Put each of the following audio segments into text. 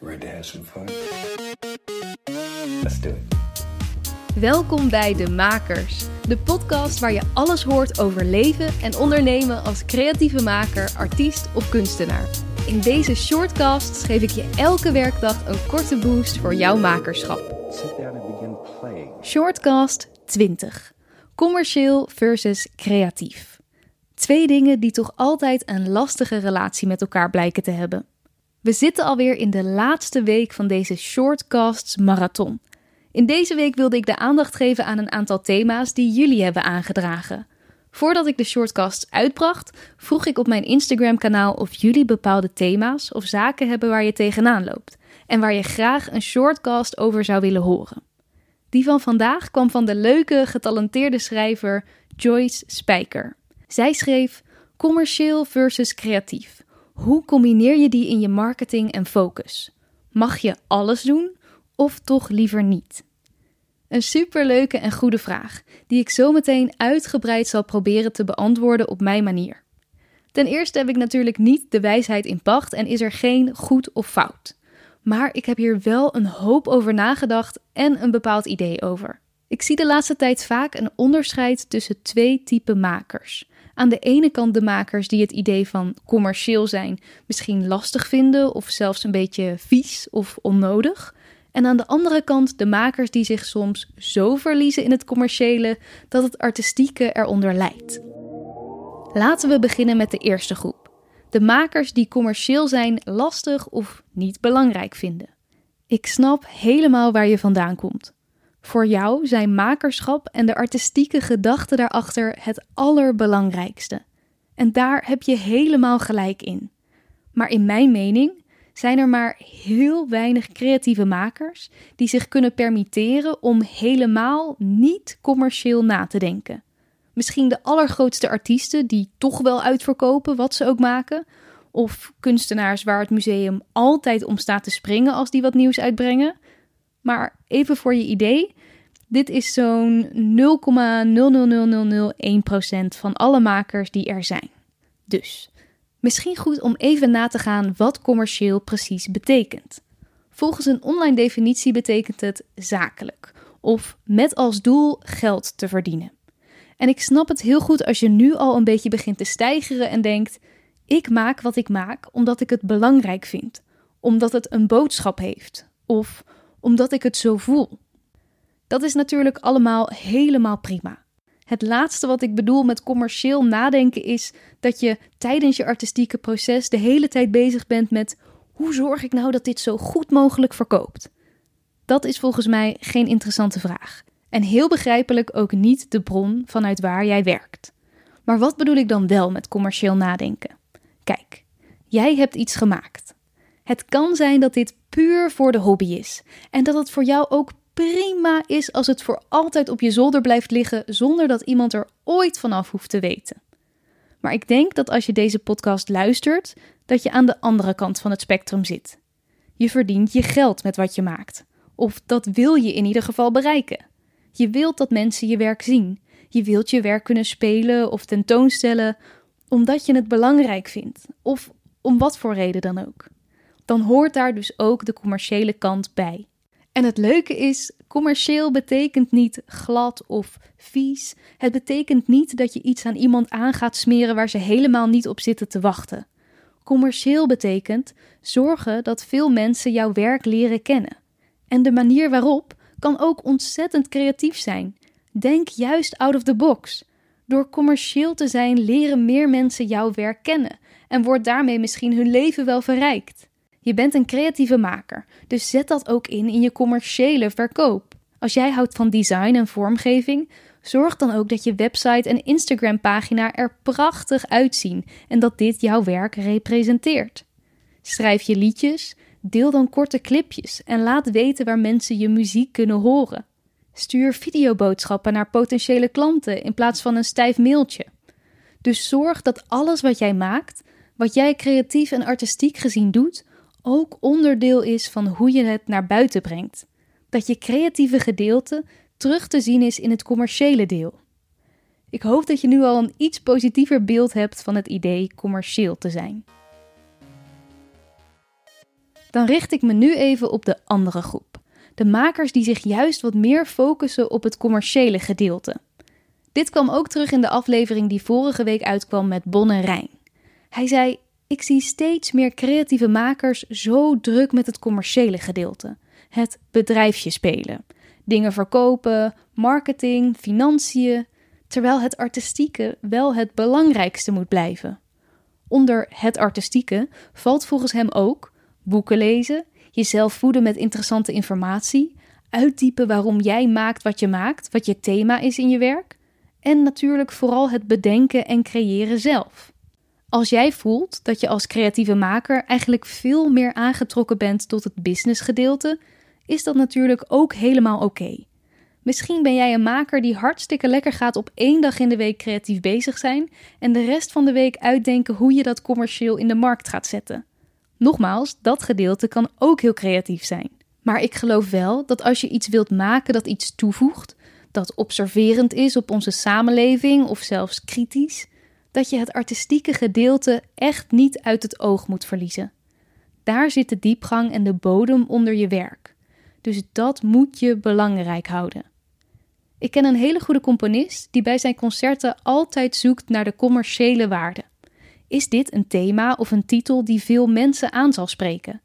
Ready to have some fun? Let's do it. Welkom bij De Makers, de podcast waar je alles hoort over leven en ondernemen als creatieve maker, artiest of kunstenaar. In deze shortcast geef ik je elke werkdag een korte boost voor jouw makerschap. Shortcast 20. Commercieel versus creatief. Twee dingen die toch altijd een lastige relatie met elkaar blijken te hebben. We zitten alweer in de laatste week van deze Shortcasts marathon. In deze week wilde ik de aandacht geven aan een aantal thema's die jullie hebben aangedragen. Voordat ik de shortcasts uitbracht, vroeg ik op mijn Instagram-kanaal of jullie bepaalde thema's of zaken hebben waar je tegenaan loopt en waar je graag een shortcast over zou willen horen. Die van vandaag kwam van de leuke, getalenteerde schrijver Joyce Spijker. Zij schreef commercieel versus creatief. Hoe combineer je die in je marketing en focus? Mag je alles doen of toch liever niet? Een superleuke en goede vraag, die ik zo meteen uitgebreid zal proberen te beantwoorden op mijn manier. Ten eerste heb ik natuurlijk niet de wijsheid in pacht en is er geen goed of fout. Maar ik heb hier wel een hoop over nagedacht en een bepaald idee over. Ik zie de laatste tijd vaak een onderscheid tussen twee typen makers. Aan de ene kant de makers die het idee van commercieel zijn misschien lastig vinden of zelfs een beetje vies of onnodig. En aan de andere kant de makers die zich soms zo verliezen in het commerciële dat het artistieke eronder lijdt. Laten we beginnen met de eerste groep. De makers die commercieel zijn lastig of niet belangrijk vinden. Ik snap helemaal waar je vandaan komt. Voor jou zijn makerschap en de artistieke gedachten daarachter het allerbelangrijkste. En daar heb je helemaal gelijk in. Maar in mijn mening zijn er maar heel weinig creatieve makers die zich kunnen permitteren om helemaal niet commercieel na te denken. Misschien de allergrootste artiesten die toch wel uitverkopen wat ze ook maken, of kunstenaars waar het museum altijd om staat te springen als die wat nieuws uitbrengen. Maar even voor je idee, dit is zo'n 0,00001% van alle makers die er zijn. Dus misschien goed om even na te gaan wat commercieel precies betekent. Volgens een online definitie betekent het zakelijk of met als doel geld te verdienen. En ik snap het heel goed als je nu al een beetje begint te stijgeren en denkt: ik maak wat ik maak omdat ik het belangrijk vind, omdat het een boodschap heeft of omdat ik het zo voel. Dat is natuurlijk allemaal helemaal prima. Het laatste wat ik bedoel met commercieel nadenken is dat je tijdens je artistieke proces de hele tijd bezig bent met hoe zorg ik nou dat dit zo goed mogelijk verkoopt? Dat is volgens mij geen interessante vraag. En heel begrijpelijk ook niet de bron vanuit waar jij werkt. Maar wat bedoel ik dan wel met commercieel nadenken? Kijk, jij hebt iets gemaakt. Het kan zijn dat dit puur voor de hobby is en dat het voor jou ook prima is als het voor altijd op je zolder blijft liggen zonder dat iemand er ooit vanaf hoeft te weten. Maar ik denk dat als je deze podcast luistert, dat je aan de andere kant van het spectrum zit. Je verdient je geld met wat je maakt. Of dat wil je in ieder geval bereiken. Je wilt dat mensen je werk zien. Je wilt je werk kunnen spelen of tentoonstellen omdat je het belangrijk vindt. Of om wat voor reden dan ook. Dan hoort daar dus ook de commerciële kant bij. En het leuke is, commercieel betekent niet glad of vies. Het betekent niet dat je iets aan iemand aan gaat smeren waar ze helemaal niet op zitten te wachten. Commercieel betekent zorgen dat veel mensen jouw werk leren kennen. En de manier waarop kan ook ontzettend creatief zijn. Denk juist out of the box. Door commercieel te zijn leren meer mensen jouw werk kennen en wordt daarmee misschien hun leven wel verrijkt. Je bent een creatieve maker, dus zet dat ook in in je commerciële verkoop. Als jij houdt van design en vormgeving, zorg dan ook dat je website en Instagram pagina er prachtig uitzien en dat dit jouw werk representeert. Schrijf je liedjes, deel dan korte clipjes en laat weten waar mensen je muziek kunnen horen. Stuur videoboodschappen naar potentiële klanten in plaats van een stijf mailtje. Dus zorg dat alles wat jij maakt, wat jij creatief en artistiek gezien doet, ook onderdeel is van hoe je het naar buiten brengt. Dat je creatieve gedeelte terug te zien is in het commerciële deel. Ik hoop dat je nu al een iets positiever beeld hebt van het idee commercieel te zijn. Dan richt ik me nu even op de andere groep. De makers die zich juist wat meer focussen op het commerciële gedeelte. Dit kwam ook terug in de aflevering die vorige week uitkwam met Bonne Rijn. Hij zei: Ik zie steeds meer creatieve makers zo druk met het commerciële gedeelte. Het bedrijfje spelen. Dingen verkopen, marketing, financiën. Terwijl het artistieke wel het belangrijkste moet blijven. Onder het artistieke valt volgens hem ook boeken lezen, jezelf voeden met interessante informatie, uitdiepen waarom jij maakt wat je maakt, wat je thema is in je werk, en natuurlijk vooral het bedenken en creëren zelf. Als jij voelt dat je als creatieve maker eigenlijk veel meer aangetrokken bent tot het businessgedeelte, is dat natuurlijk ook helemaal oké. Misschien ben jij een maker die hartstikke lekker gaat op één dag in de week creatief bezig zijn en de rest van de week uitdenken hoe je dat commercieel in de markt gaat zetten. Nogmaals, dat gedeelte kan ook heel creatief zijn. Maar ik geloof wel dat als je iets wilt maken dat iets toevoegt, dat observerend is op onze samenleving of zelfs kritisch, dat je het artistieke gedeelte echt niet uit het oog moet verliezen. Daar zit de diepgang en de bodem onder je werk. Dus dat moet je belangrijk houden. Ik ken een hele goede componist die bij zijn concerten altijd zoekt naar de commerciële waarde. Is dit een thema of een titel die veel mensen aan zal spreken?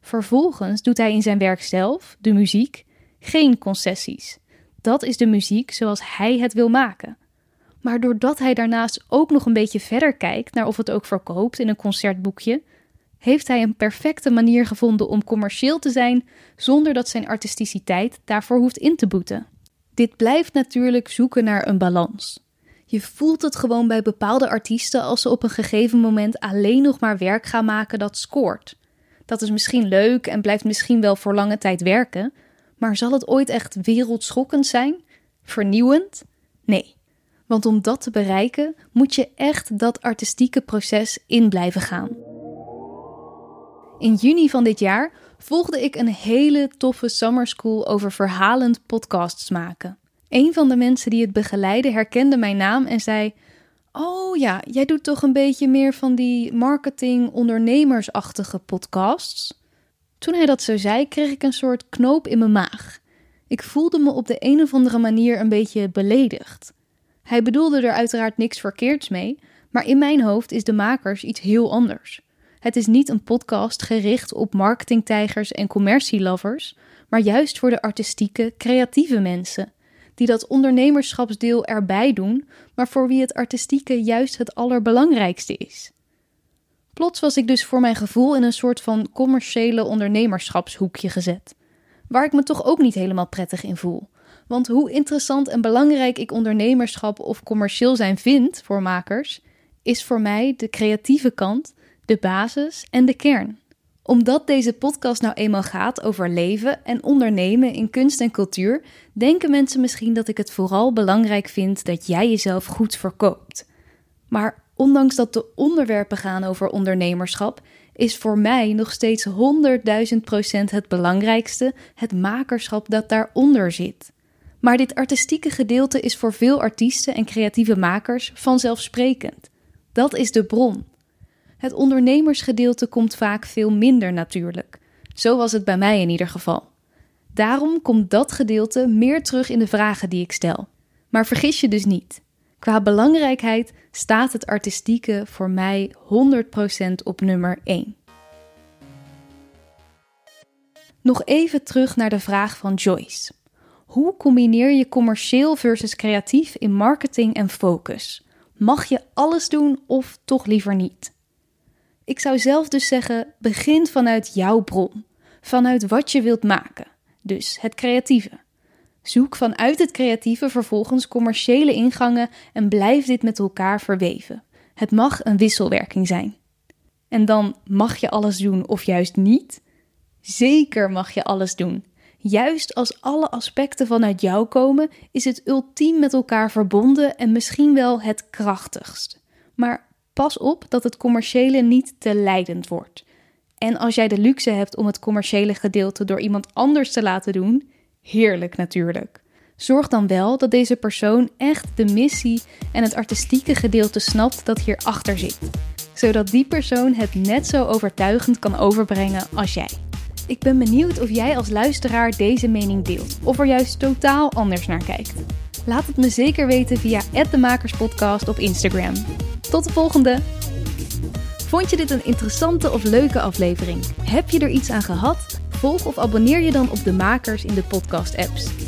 Vervolgens doet hij in zijn werk zelf, de muziek, geen concessies. Dat is de muziek zoals hij het wil maken. Maar doordat hij daarnaast ook nog een beetje verder kijkt naar of het ook verkoopt in een concertboekje, heeft hij een perfecte manier gevonden om commercieel te zijn zonder dat zijn artisticiteit daarvoor hoeft in te boeten. Dit blijft natuurlijk zoeken naar een balans. Je voelt het gewoon bij bepaalde artiesten als ze op een gegeven moment alleen nog maar werk gaan maken dat scoort. Dat is misschien leuk en blijft misschien wel voor lange tijd werken, maar zal het ooit echt wereldschokkend zijn? Vernieuwend? Nee. Want om dat te bereiken moet je echt dat artistieke proces in blijven gaan. In juni van dit jaar volgde ik een hele toffe summer school over verhalend podcasts maken. Een van de mensen die het begeleidde herkende mijn naam en zei: Oh ja, jij doet toch een beetje meer van die marketing-ondernemersachtige podcasts? Toen hij dat zo zei, kreeg ik een soort knoop in mijn maag. Ik voelde me op de een of andere manier een beetje beledigd. Hij bedoelde er uiteraard niks verkeerds mee, maar in mijn hoofd is de makers iets heel anders. Het is niet een podcast gericht op marketingtijgers en commercielovers, maar juist voor de artistieke, creatieve mensen die dat ondernemerschapsdeel erbij doen, maar voor wie het artistieke juist het allerbelangrijkste is. Plots was ik dus voor mijn gevoel in een soort van commerciële ondernemerschapshoekje gezet, waar ik me toch ook niet helemaal prettig in voel. Want hoe interessant en belangrijk ik ondernemerschap of commercieel zijn vind voor makers, is voor mij de creatieve kant, de basis en de kern omdat deze podcast nou eenmaal gaat over leven en ondernemen in kunst en cultuur, denken mensen misschien dat ik het vooral belangrijk vind dat jij jezelf goed verkoopt. Maar ondanks dat de onderwerpen gaan over ondernemerschap, is voor mij nog steeds 100.000% het belangrijkste het makerschap dat daaronder zit. Maar dit artistieke gedeelte is voor veel artiesten en creatieve makers vanzelfsprekend. Dat is de bron. Het ondernemersgedeelte komt vaak veel minder natuurlijk. Zo was het bij mij in ieder geval. Daarom komt dat gedeelte meer terug in de vragen die ik stel. Maar vergis je dus niet. Qua belangrijkheid staat het artistieke voor mij 100% op nummer 1. Nog even terug naar de vraag van Joyce. Hoe combineer je commercieel versus creatief in marketing en focus? Mag je alles doen of toch liever niet? Ik zou zelf dus zeggen: begin vanuit jouw bron, vanuit wat je wilt maken, dus het creatieve. Zoek vanuit het creatieve vervolgens commerciële ingangen en blijf dit met elkaar verweven. Het mag een wisselwerking zijn. En dan mag je alles doen of juist niet? Zeker mag je alles doen. Juist als alle aspecten vanuit jou komen, is het ultiem met elkaar verbonden en misschien wel het krachtigst. Maar Pas op dat het commerciële niet te leidend wordt. En als jij de luxe hebt om het commerciële gedeelte door iemand anders te laten doen, heerlijk natuurlijk. Zorg dan wel dat deze persoon echt de missie en het artistieke gedeelte snapt dat hierachter zit. zodat die persoon het net zo overtuigend kan overbrengen als jij. Ik ben benieuwd of jij als luisteraar deze mening deelt of er juist totaal anders naar kijkt. Laat het me zeker weten via de Makerspodcast op Instagram. Tot de volgende! Vond je dit een interessante of leuke aflevering? Heb je er iets aan gehad? Volg of abonneer je dan op de makers in de podcast-apps.